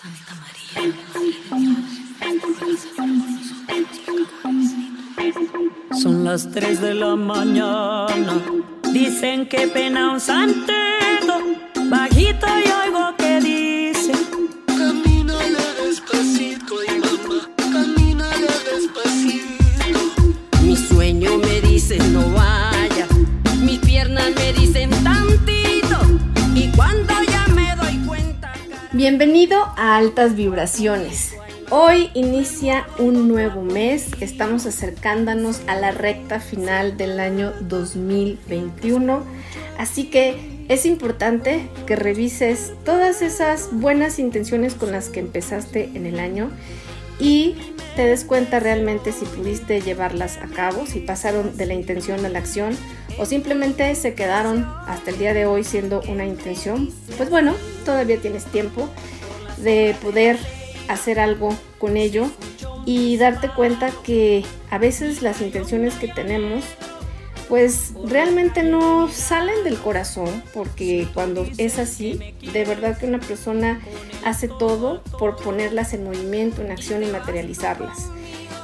Santa María, Son las 3 de la mañana. Dicen que pena un santero. Bajito y Bienvenido a Altas Vibraciones. Hoy inicia un nuevo mes, estamos acercándonos a la recta final del año 2021, así que es importante que revises todas esas buenas intenciones con las que empezaste en el año y te des cuenta realmente si pudiste llevarlas a cabo, si pasaron de la intención a la acción o simplemente se quedaron hasta el día de hoy siendo una intención. Pues bueno, todavía tienes tiempo de poder hacer algo con ello y darte cuenta que a veces las intenciones que tenemos pues realmente no salen del corazón porque cuando es así, de verdad que una persona hace todo por ponerlas en movimiento, en acción y materializarlas.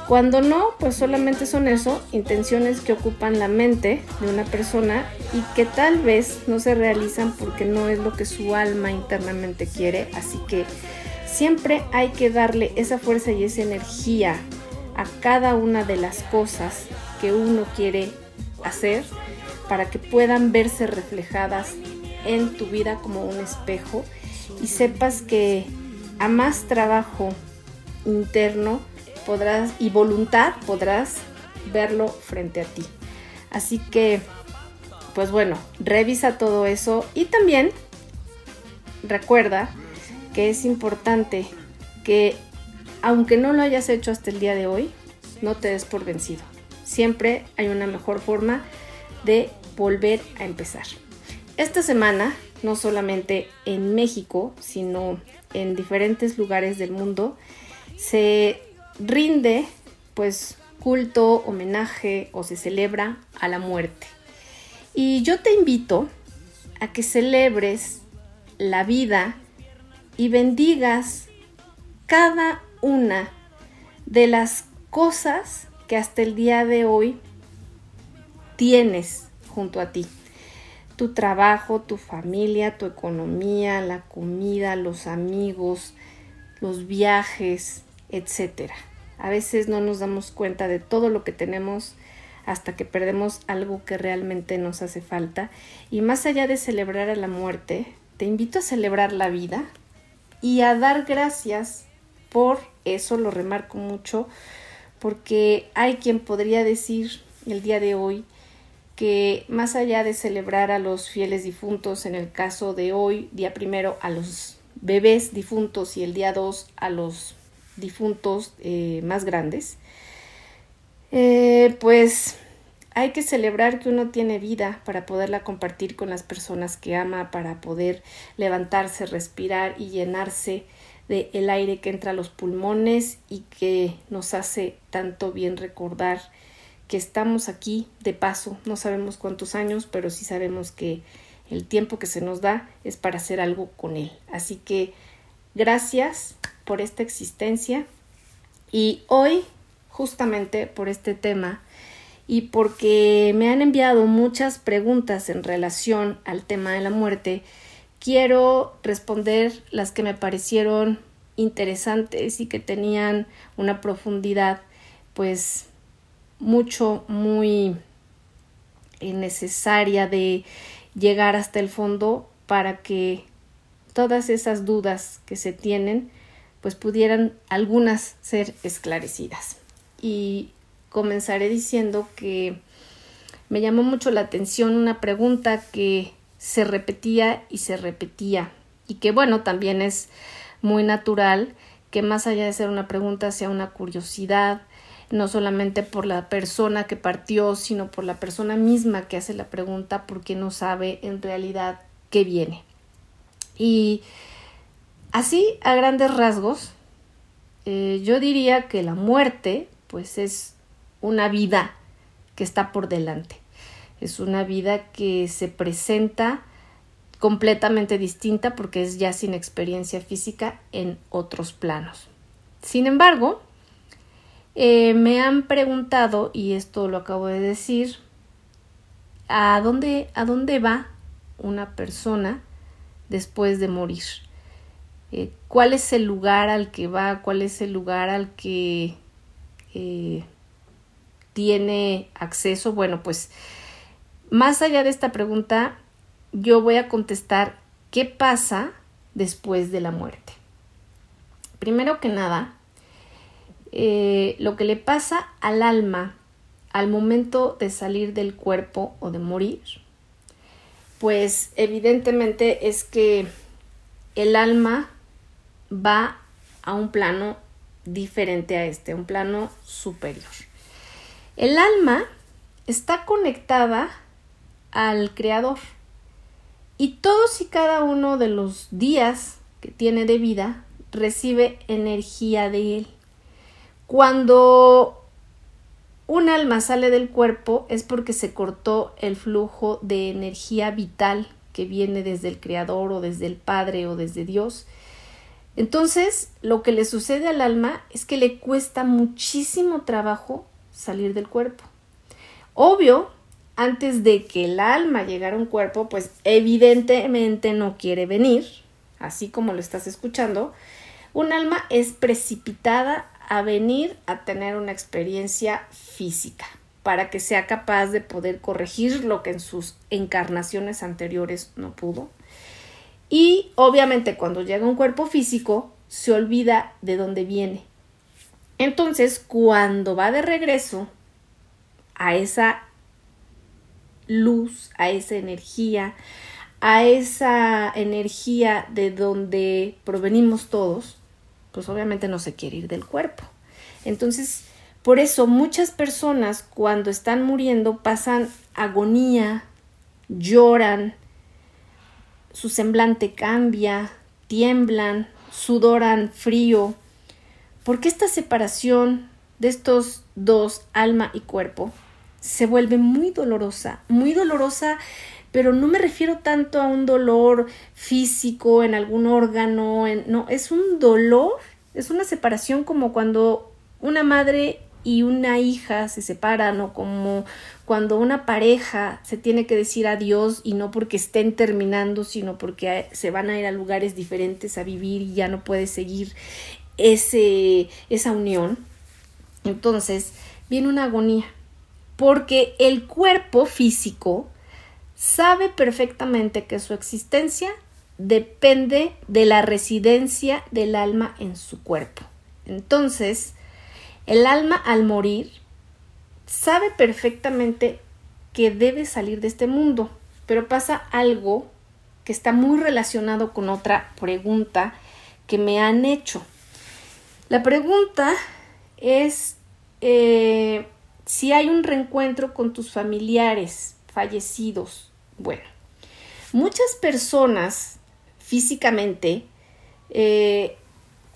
Cuando no, pues solamente son eso, intenciones que ocupan la mente de una persona y que tal vez no se realizan porque no es lo que su alma internamente quiere. Así que siempre hay que darle esa fuerza y esa energía a cada una de las cosas que uno quiere hacer para que puedan verse reflejadas en tu vida como un espejo y sepas que a más trabajo interno podrás y voluntad podrás verlo frente a ti. Así que, pues bueno, revisa todo eso y también recuerda que es importante que aunque no lo hayas hecho hasta el día de hoy, no te des por vencido. Siempre hay una mejor forma de volver a empezar. Esta semana, no solamente en México, sino en diferentes lugares del mundo, se rinde pues culto, homenaje o se celebra a la muerte. Y yo te invito a que celebres la vida y bendigas cada una de las cosas que hasta el día de hoy tienes junto a ti. Tu trabajo, tu familia, tu economía, la comida, los amigos, los viajes, etc. A veces no nos damos cuenta de todo lo que tenemos hasta que perdemos algo que realmente nos hace falta. Y más allá de celebrar a la muerte, te invito a celebrar la vida y a dar gracias por eso, lo remarco mucho, porque hay quien podría decir el día de hoy que más allá de celebrar a los fieles difuntos, en el caso de hoy, día primero a los bebés difuntos y el día dos a los difuntos eh, más grandes, eh, pues hay que celebrar que uno tiene vida para poderla compartir con las personas que ama, para poder levantarse, respirar y llenarse de el aire que entra a los pulmones y que nos hace tanto bien recordar que estamos aquí de paso. No sabemos cuántos años, pero sí sabemos que el tiempo que se nos da es para hacer algo con él. Así que gracias por esta existencia y hoy justamente por este tema y porque me han enviado muchas preguntas en relación al tema de la muerte, quiero responder las que me parecieron interesantes y que tenían una profundidad pues mucho muy necesaria de llegar hasta el fondo para que todas esas dudas que se tienen pues pudieran algunas ser esclarecidas. Y comenzaré diciendo que me llamó mucho la atención una pregunta que se repetía y se repetía y que bueno, también es muy natural que más allá de ser una pregunta sea una curiosidad, no solamente por la persona que partió, sino por la persona misma que hace la pregunta porque no sabe en realidad qué viene. Y así, a grandes rasgos, eh, yo diría que la muerte, pues es una vida que está por delante. Es una vida que se presenta completamente distinta porque es ya sin experiencia física en otros planos. Sin embargo, eh, me han preguntado, y esto lo acabo de decir, ¿a dónde, a dónde va una persona después de morir? Eh, ¿Cuál es el lugar al que va? ¿Cuál es el lugar al que eh, tiene acceso? Bueno, pues más allá de esta pregunta, yo voy a contestar qué pasa después de la muerte. Primero que nada, eh, lo que le pasa al alma al momento de salir del cuerpo o de morir, pues evidentemente es que el alma va a un plano diferente a este, un plano superior. El alma está conectada al Creador y todos y cada uno de los días que tiene de vida recibe energía de él. Cuando un alma sale del cuerpo es porque se cortó el flujo de energía vital que viene desde el Creador o desde el Padre o desde Dios. Entonces, lo que le sucede al alma es que le cuesta muchísimo trabajo salir del cuerpo. Obvio, antes de que el alma llegara a un cuerpo, pues evidentemente no quiere venir, así como lo estás escuchando, un alma es precipitada a venir a tener una experiencia física para que sea capaz de poder corregir lo que en sus encarnaciones anteriores no pudo. Y obviamente cuando llega un cuerpo físico se olvida de dónde viene. Entonces cuando va de regreso a esa luz, a esa energía, a esa energía de donde provenimos todos, pues obviamente no se quiere ir del cuerpo. Entonces, por eso muchas personas cuando están muriendo pasan agonía, lloran, su semblante cambia, tiemblan, sudoran frío, porque esta separación de estos dos, alma y cuerpo, se vuelve muy dolorosa, muy dolorosa, pero no me refiero tanto a un dolor físico en algún órgano, no, es un dolor, es una separación como cuando una madre y una hija se separan o como cuando una pareja se tiene que decir adiós y no porque estén terminando, sino porque se van a ir a lugares diferentes a vivir y ya no puede seguir ese, esa unión. Entonces viene una agonía porque el cuerpo físico sabe perfectamente que su existencia depende de la residencia del alma en su cuerpo. Entonces, el alma al morir sabe perfectamente que debe salir de este mundo, pero pasa algo que está muy relacionado con otra pregunta que me han hecho. La pregunta es eh, si hay un reencuentro con tus familiares fallecidos. Bueno, muchas personas físicamente, eh,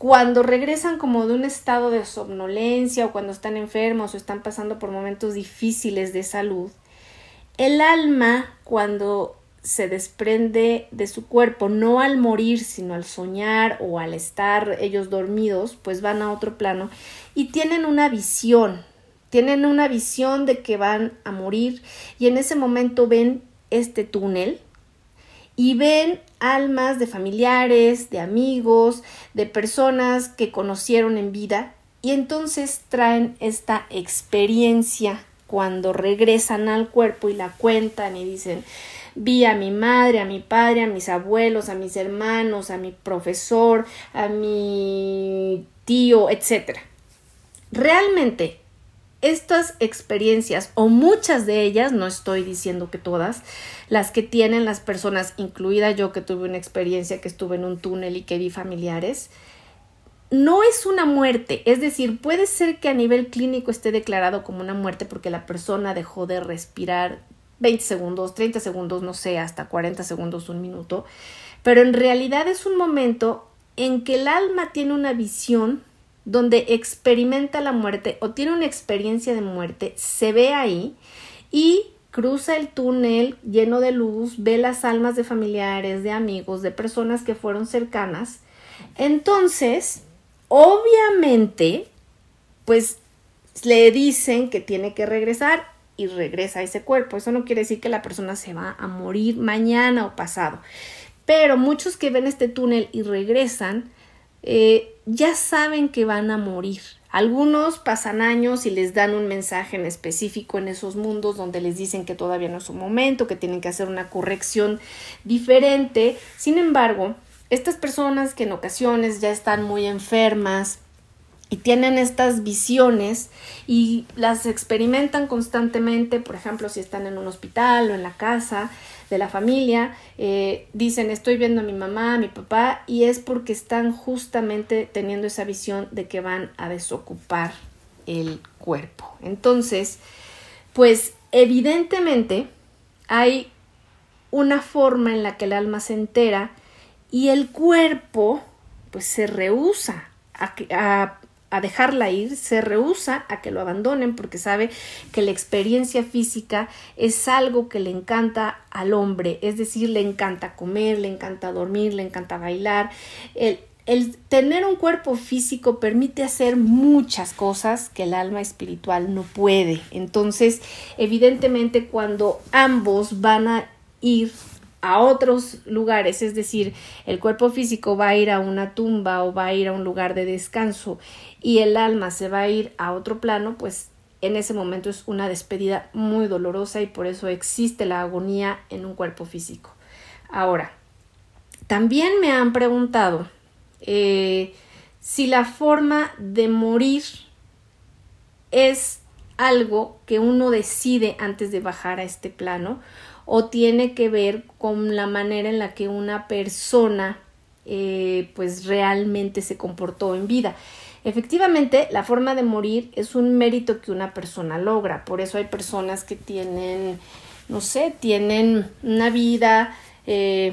cuando regresan como de un estado de somnolencia o cuando están enfermos o están pasando por momentos difíciles de salud, el alma cuando se desprende de su cuerpo, no al morir, sino al soñar o al estar ellos dormidos, pues van a otro plano y tienen una visión, tienen una visión de que van a morir y en ese momento ven este túnel y ven almas de familiares, de amigos, de personas que conocieron en vida y entonces traen esta experiencia cuando regresan al cuerpo y la cuentan y dicen vi a mi madre, a mi padre, a mis abuelos, a mis hermanos, a mi profesor, a mi tío, etc. Realmente estas experiencias o muchas de ellas, no estoy diciendo que todas, las que tienen las personas, incluida yo que tuve una experiencia que estuve en un túnel y que vi familiares, no es una muerte, es decir, puede ser que a nivel clínico esté declarado como una muerte porque la persona dejó de respirar 20 segundos, 30 segundos, no sé, hasta 40 segundos, un minuto, pero en realidad es un momento en que el alma tiene una visión donde experimenta la muerte o tiene una experiencia de muerte, se ve ahí y cruza el túnel lleno de luz, ve las almas de familiares, de amigos, de personas que fueron cercanas. Entonces, obviamente, pues le dicen que tiene que regresar y regresa a ese cuerpo. Eso no quiere decir que la persona se va a morir mañana o pasado. Pero muchos que ven este túnel y regresan, eh, ya saben que van a morir. Algunos pasan años y les dan un mensaje en específico en esos mundos donde les dicen que todavía no es su momento, que tienen que hacer una corrección diferente. Sin embargo, estas personas que en ocasiones ya están muy enfermas, y tienen estas visiones y las experimentan constantemente, por ejemplo, si están en un hospital o en la casa de la familia, eh, dicen estoy viendo a mi mamá, a mi papá, y es porque están justamente teniendo esa visión de que van a desocupar el cuerpo. Entonces, pues evidentemente hay una forma en la que el alma se entera y el cuerpo pues se rehúsa a, a a dejarla ir, se rehúsa a que lo abandonen porque sabe que la experiencia física es algo que le encanta al hombre, es decir, le encanta comer, le encanta dormir, le encanta bailar. El, el tener un cuerpo físico permite hacer muchas cosas que el alma espiritual no puede. Entonces, evidentemente, cuando ambos van a ir a otros lugares, es decir, el cuerpo físico va a ir a una tumba o va a ir a un lugar de descanso y el alma se va a ir a otro plano, pues en ese momento es una despedida muy dolorosa y por eso existe la agonía en un cuerpo físico. Ahora, también me han preguntado eh, si la forma de morir es algo que uno decide antes de bajar a este plano o tiene que ver con la manera en la que una persona eh, pues realmente se comportó en vida. Efectivamente, la forma de morir es un mérito que una persona logra. Por eso hay personas que tienen, no sé, tienen una vida eh,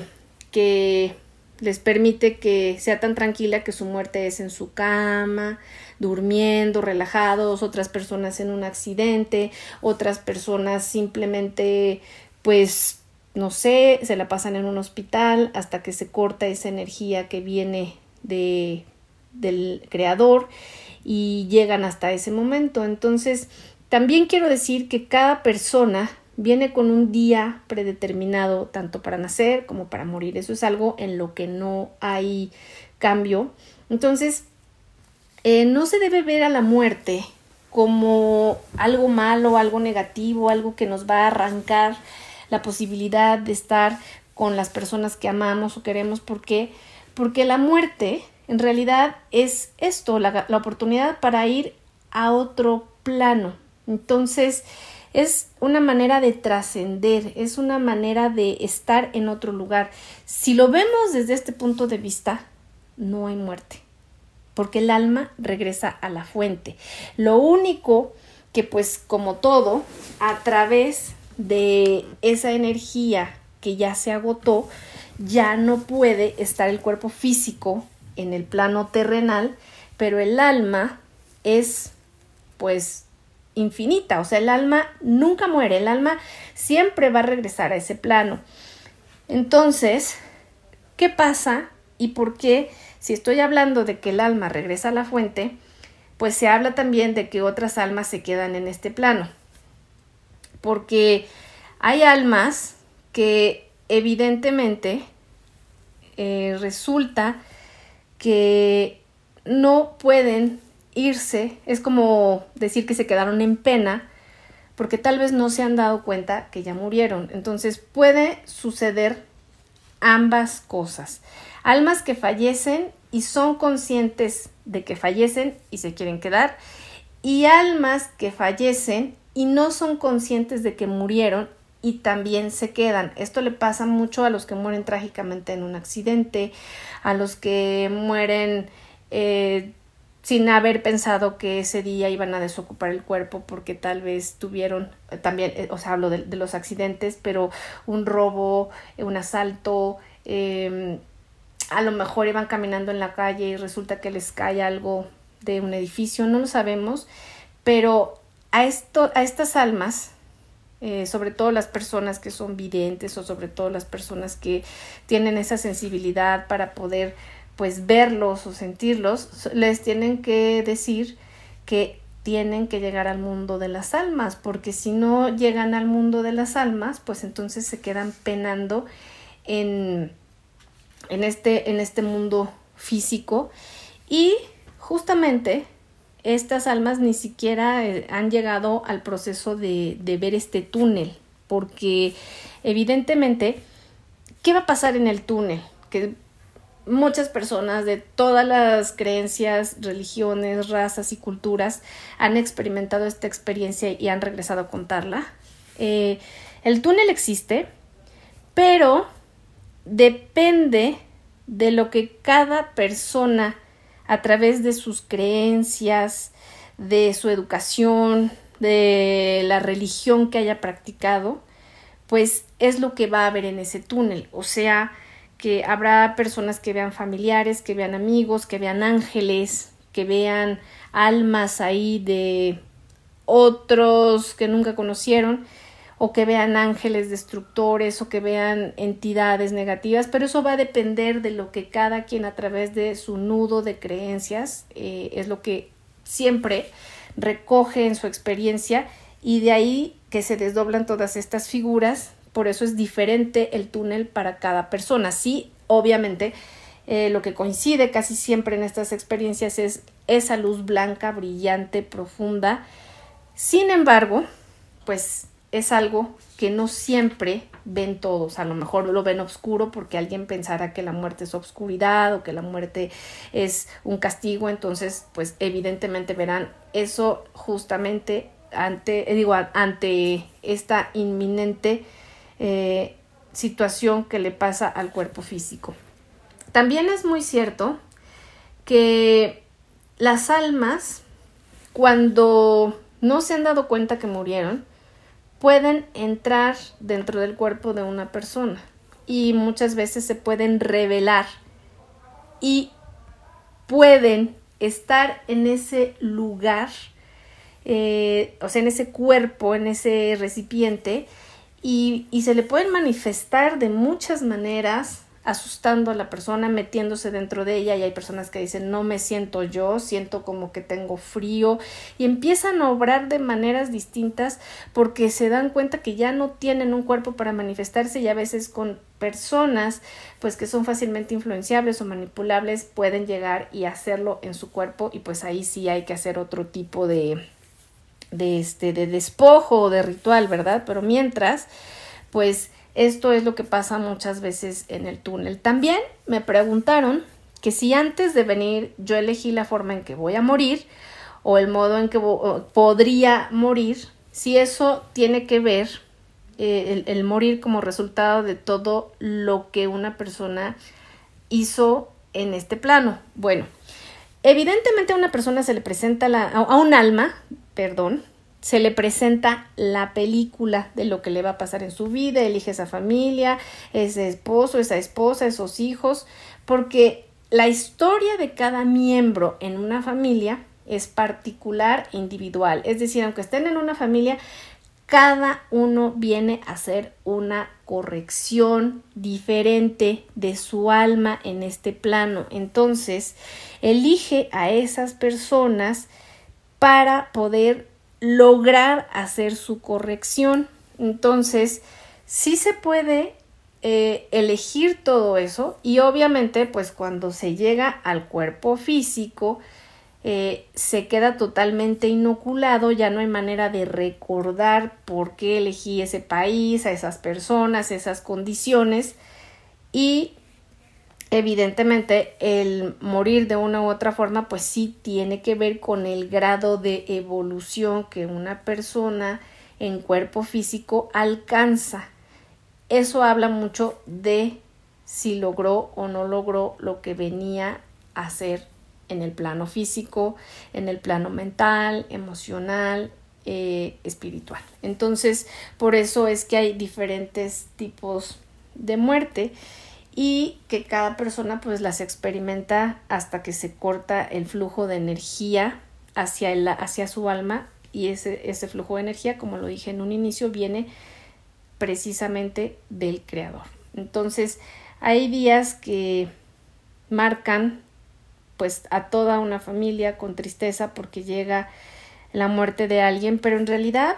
que les permite que sea tan tranquila que su muerte es en su cama, durmiendo, relajados, otras personas en un accidente, otras personas simplemente pues no sé, se la pasan en un hospital hasta que se corta esa energía que viene de, del creador y llegan hasta ese momento. Entonces, también quiero decir que cada persona viene con un día predeterminado tanto para nacer como para morir. Eso es algo en lo que no hay cambio. Entonces, eh, no se debe ver a la muerte como algo malo, algo negativo, algo que nos va a arrancar la posibilidad de estar con las personas que amamos o queremos. ¿Por qué? Porque la muerte en realidad es esto, la, la oportunidad para ir a otro plano. Entonces, es una manera de trascender, es una manera de estar en otro lugar. Si lo vemos desde este punto de vista, no hay muerte, porque el alma regresa a la fuente. Lo único que pues como todo, a través de esa energía que ya se agotó, ya no puede estar el cuerpo físico en el plano terrenal, pero el alma es pues infinita, o sea, el alma nunca muere, el alma siempre va a regresar a ese plano. Entonces, ¿qué pasa y por qué si estoy hablando de que el alma regresa a la fuente, pues se habla también de que otras almas se quedan en este plano? Porque hay almas que evidentemente eh, resulta que no pueden irse, es como decir que se quedaron en pena, porque tal vez no se han dado cuenta que ya murieron. Entonces puede suceder ambas cosas. Almas que fallecen y son conscientes de que fallecen y se quieren quedar, y almas que fallecen y no son conscientes de que murieron y también se quedan. Esto le pasa mucho a los que mueren trágicamente en un accidente, a los que mueren eh, sin haber pensado que ese día iban a desocupar el cuerpo porque tal vez tuvieron eh, también, eh, o sea, hablo de, los accidentes, pero un robo, un asalto, em, a lo mejor iban caminando en la calle y resulta que les cae algo de un edificio, no lo sabemos, pero a, esto, a estas almas eh, sobre todo las personas que son videntes o sobre todo las personas que tienen esa sensibilidad para poder pues verlos o sentirlos, les tienen que decir que tienen que llegar al mundo de las almas, porque si no llegan al mundo de las almas, pues entonces se quedan penando en, en, este, en este mundo físico. Y justamente estas almas ni siquiera eh, han llegado al proceso de, ver este túnel, porque evidentemente, ¿qué va a pasar en el túnel? Que muchas personas de todas las creencias, religiones, razas y culturas han experimentado esta experiencia y han regresado a contarla. Eh, el túnel existe, pero depende de lo que cada persona a través de sus creencias, de su educación, de la religión que haya practicado, pues es lo que va a haber en ese túnel. O sea, que habrá personas que vean familiares, que vean amigos, que vean ángeles, que vean almas ahí de otros que nunca conocieron, o que vean ángeles destructores, o que vean entidades negativas, pero eso va a depender de lo que cada quien a través de su nudo de creencias, eh, es lo que siempre recoge en su experiencia, y de ahí que se desdoblan todas estas figuras por eso es diferente el túnel para cada persona. Sí, obviamente, eh, lo que coincide casi siempre en estas experiencias es esa luz blanca, brillante, profunda. Sin embargo, pues es algo que no siempre ven todos. A lo mejor lo ven oscuro porque alguien pensará que la muerte es obscuridad o que la muerte es un castigo. Entonces, pues evidentemente verán eso justamente ante, eh, digo, ante esta inminente eh, situación que le pasa al cuerpo físico. También es muy cierto que las almas, cuando no se han dado cuenta que murieron, pueden entrar dentro del cuerpo de una persona y muchas veces se pueden revelar y pueden estar en ese lugar, eh, o sea, en ese cuerpo, en ese recipiente, y, y se le pueden manifestar de muchas maneras asustando a la persona, metiéndose dentro de ella y hay personas que dicen no me siento yo, siento como que tengo frío y empiezan a obrar de maneras distintas porque se dan cuenta que ya no tienen un cuerpo para manifestarse y a veces con personas pues que son fácilmente influenciables o manipulables pueden llegar y hacerlo en su cuerpo y pues ahí sí hay que hacer otro tipo de de este de despojo o de ritual, ¿verdad? Pero mientras, pues esto es lo que pasa muchas veces en el túnel. También me preguntaron que si antes de venir yo elegí la forma en que voy a morir o el modo en que podría morir, si eso tiene que ver eh, el, morir como resultado de todo lo que una persona hizo en este plano. Bueno, evidentemente a una persona se le presenta a un alma perdón, se le presenta la película de lo que le va a pasar en su vida, elige esa familia, ese esposo, esa esposa, esos hijos, porque la historia de cada miembro en una familia es particular e individual. Es decir, aunque estén en una familia, cada uno viene a hacer una corrección diferente de su alma en este plano. Entonces, elige a esas personas para poder lograr hacer su corrección. Entonces, sí se puede eh, elegir todo eso y obviamente pues cuando se llega al cuerpo físico eh, se queda totalmente inoculado, ya no hay manera de recordar por qué elegí ese país, a esas personas, esas condiciones y evidentemente el morir de una u otra forma pues sí tiene que ver con el grado de evolución que una persona en cuerpo físico alcanza. Eso habla mucho de si logró o no logró lo que venía a hacer en el plano físico, en el plano mental, emocional, eh, espiritual. Entonces, por eso es que hay diferentes tipos de muerte y que cada persona pues las experimenta hasta que se corta el flujo de energía hacia, el, hacia su alma y ese, ese flujo de energía, como lo dije en un inicio, viene precisamente del creador. Entonces, hay días que marcan pues a toda una familia con tristeza porque llega la muerte de alguien, pero en realidad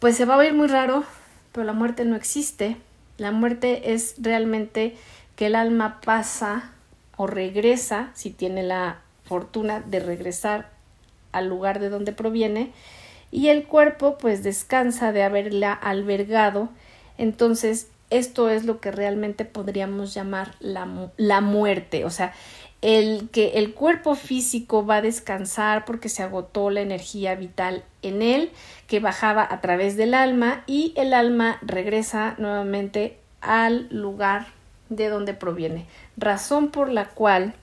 pues se va a oír muy raro, pero la muerte no existe. La muerte es realmente que el alma pasa o regresa, si tiene la fortuna de regresar al lugar de donde proviene, y el cuerpo pues descansa de haberla albergado. Entonces, esto es lo que realmente podríamos llamar la, la muerte, o sea, el que el cuerpo físico va a descansar porque se agotó la energía vital en él que bajaba a través del alma y el alma regresa nuevamente al lugar de donde proviene. Razón por la cual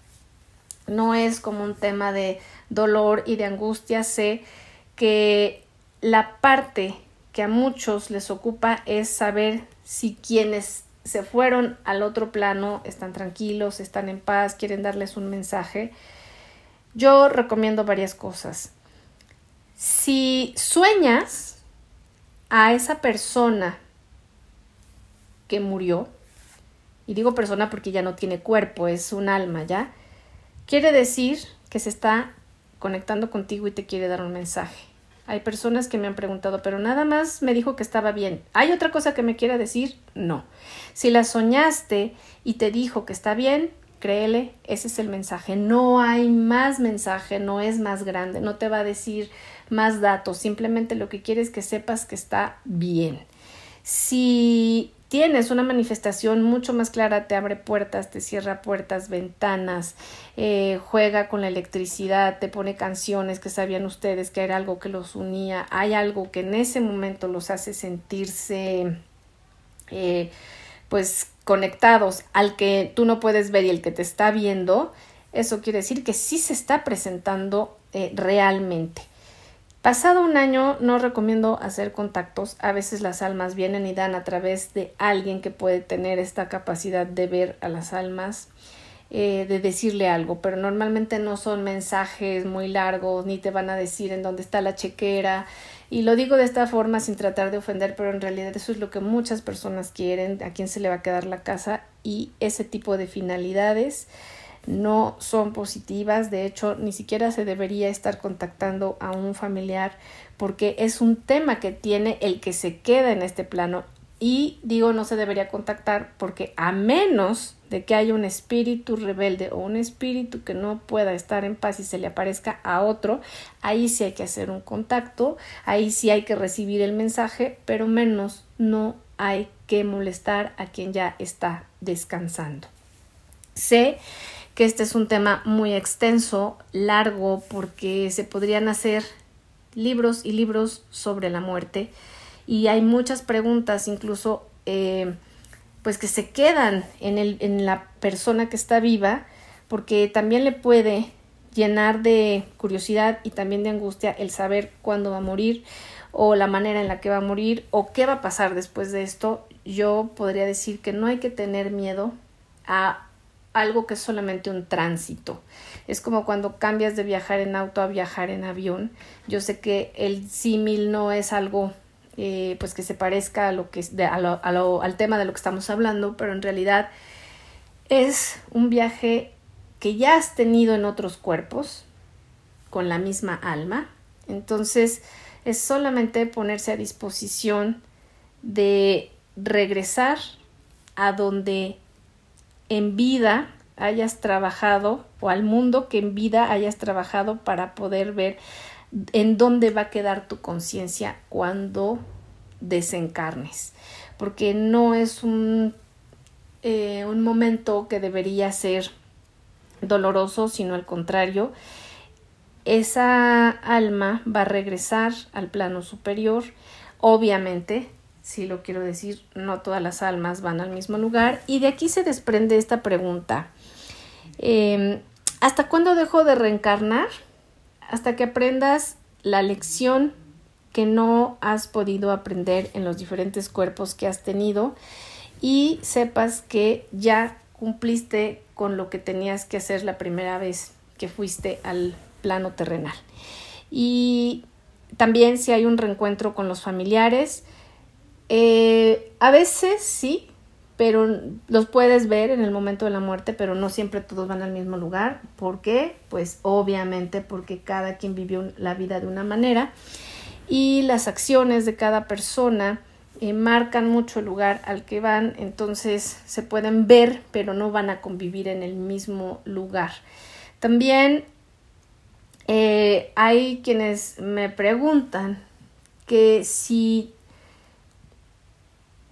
no es como un tema de dolor y de angustia, sé que la parte que a muchos les ocupa es saber si quienes se fueron al otro plano, están tranquilos, están en paz, quieren darles un mensaje, yo recomiendo varias cosas. Si sueñas a esa persona que murió, y digo persona porque ya no tiene cuerpo, es un alma, ¿ya? Quiere decir que se está conectando contigo y te quiere dar un mensaje. Hay personas que me han preguntado, pero nada más me dijo que estaba bien. ¿Hay otra cosa que me quiera decir? No. Si la soñaste y te dijo que está bien, créele, ese es el mensaje. No hay más mensaje, no es más grande, no te va a decir más datos, simplemente lo que quiere es que sepas que está bien. Si tienes una manifestación mucho más clara, te abre puertas, te cierra puertas, ventanas, eh, juega con la electricidad, te pone canciones que sabían ustedes que era algo que los unía, hay algo que en ese momento los hace sentirse eh, pues conectados al que tú no puedes ver y el que te está viendo, eso quiere decir que sí se está presentando eh, realmente. Pasado un año no recomiendo hacer contactos. A veces las almas vienen y dan a través de alguien que puede tener esta capacidad de ver a las almas, eh, de decirle algo, pero normalmente no son mensajes muy largos, ni te van a decir en dónde está la chequera. Y lo digo de esta forma sin tratar de ofender, pero en realidad eso es lo que muchas personas quieren, a quién se le va a quedar la casa y ese tipo de finalidades no son positivas, de hecho ni siquiera se debería estar contactando a un familiar porque es un tema que tiene el que se queda en este plano y digo no se debería contactar porque a menos de que haya un espíritu rebelde o un espíritu que no pueda estar en paz y se le aparezca a otro, ahí sí hay que hacer un contacto, ahí sí hay que recibir el mensaje, pero menos no hay que molestar a quien ya está descansando. Sé que este es un tema muy extenso, largo, porque se podrían hacer libros y libros sobre la muerte y hay muchas preguntas, incluso eh, pues que se quedan en, el, en la persona que está viva, porque también le puede llenar de curiosidad y también de angustia el saber cuándo va a morir o la manera en la que va a morir o qué va a pasar después de esto. Yo podría decir que no hay que tener miedo a algo que es solamente un tránsito. Es como cuando cambias de viajar en auto a viajar en avión. Yo sé que el símil no es algo eh, pues que se parezca a lo que de, al tema de lo que estamos hablando, pero en realidad es un viaje que ya has tenido en otros cuerpos con la misma alma. Entonces es solamente ponerse a disposición de regresar a donde en vida hayas trabajado o al mundo que en vida hayas trabajado para poder ver en dónde va a quedar tu conciencia cuando desencarnes. Porque no es un, eh, un momento que debería ser doloroso, sino al contrario, esa alma va a regresar al plano superior, obviamente si lo quiero decir, no todas las almas van al mismo lugar. Y de aquí se desprende esta pregunta. Em, ¿Hasta cuándo dejo de reencarnar? Hasta que aprendas la lección que no has podido aprender en los diferentes cuerpos que has tenido y sepas que ya cumpliste con lo que tenías que hacer la primera vez que fuiste al plano terrenal. Y también si hay un reencuentro con los familiares. Eh, a veces sí, pero los puedes ver en el momento de la muerte, pero no siempre todos van al mismo lugar. ¿Por qué? Pues obviamente porque cada quien vivió la vida de una manera y las acciones de cada persona eh, marcan mucho el lugar al que van, entonces se pueden ver, pero no van a convivir en el mismo lugar. También eh, hay quienes me preguntan que si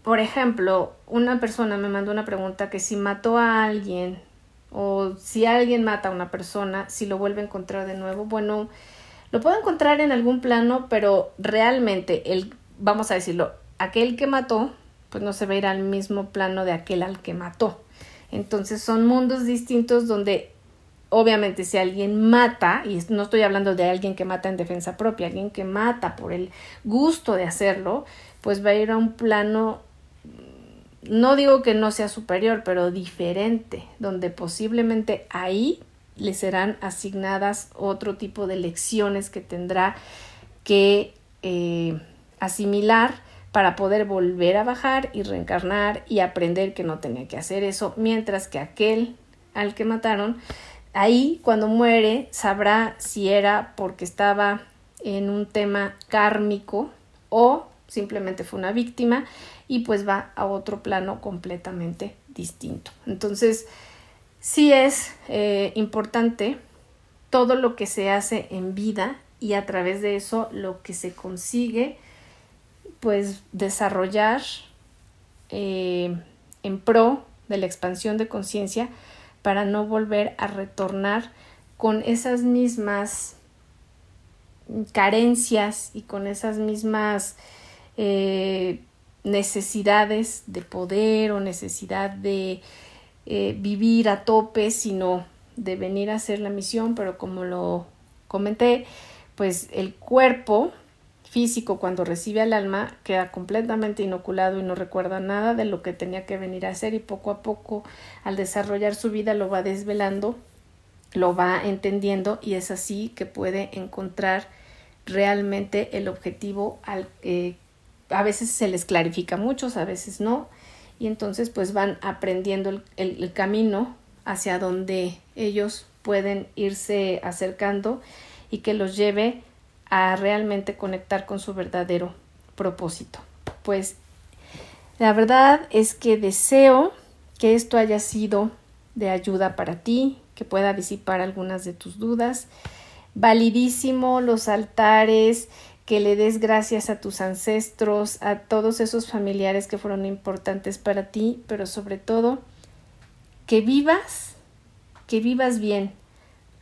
por ejemplo, una persona me mandó una pregunta que si mató a alguien o si alguien mata a una persona, si lo vuelve a encontrar de nuevo, bueno, lo puedo encontrar en algún plano, pero realmente el, vamos a decirlo, aquel que mató, pues no se va a ir al mismo plano de aquel al que mató. Entonces son mundos distintos donde obviamente si alguien mata, y no estoy hablando de alguien que mata en defensa propia, alguien que mata por el gusto de hacerlo, pues va a ir a un plano no digo que no sea superior, pero diferente, donde posiblemente ahí le serán asignadas otro tipo de lecciones que tendrá que eh, asimilar para poder volver a bajar y reencarnar y aprender que no tenía que hacer eso, mientras que aquel al que mataron, ahí cuando muere sabrá si era porque estaba en un tema kármico o simplemente fue una víctima y pues va a otro plano completamente distinto. Entonces, sí es eh, importante todo lo que se hace en vida y a través de eso lo que se consigue, pues desarrollar eh, en pro de la expansión de conciencia para no volver a retornar con esas mismas carencias y con esas mismas eh, necesidades de poder o necesidad de eh, vivir a tope, sino de venir a hacer la misión, pero como lo comenté, pues el cuerpo físico cuando recibe al alma queda completamente inoculado y no recuerda nada de lo que tenía que venir a hacer y poco a poco al desarrollar su vida lo va desvelando, lo va entendiendo y es así que puede encontrar realmente el objetivo al, eh, a veces se les clarifica mucho, a veces no, y entonces pues van aprendiendo el, camino hacia donde ellos pueden irse acercando y que los lleve a realmente conectar con su verdadero propósito. Pues la verdad es que deseo que esto haya sido de ayuda para ti, que pueda disipar algunas de tus dudas. Validísimo los altares, que le des gracias a tus ancestros, a todos esos familiares que fueron importantes para ti, pero sobre todo que vivas, que vivas bien,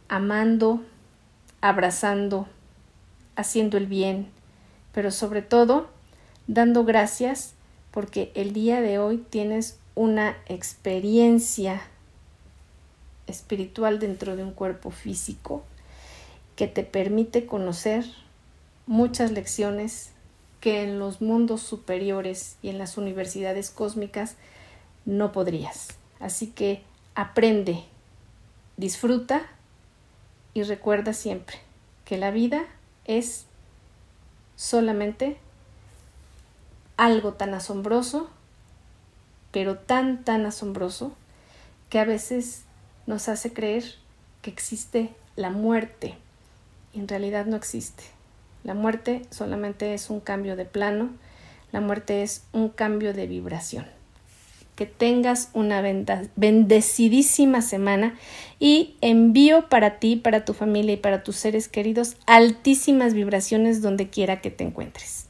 amando, abrazando, haciendo el bien, pero sobre todo dando gracias porque el día de hoy tienes una experiencia espiritual dentro de un cuerpo físico que te permite conocer muchas lecciones que en los mundos superiores y en las universidades cósmicas no podrías. Así que aprende, disfruta y recuerda siempre que la vida es solamente algo tan asombroso, pero tan, tan asombroso, que a veces nos hace creer que existe la muerte. Y en realidad no existe. La muerte solamente es un cambio de plano, la muerte es un cambio de vibración. Que tengas una bendecidísima semana y envío para ti, para tu familia y para tus seres queridos altísimas vibraciones donde quiera que te encuentres.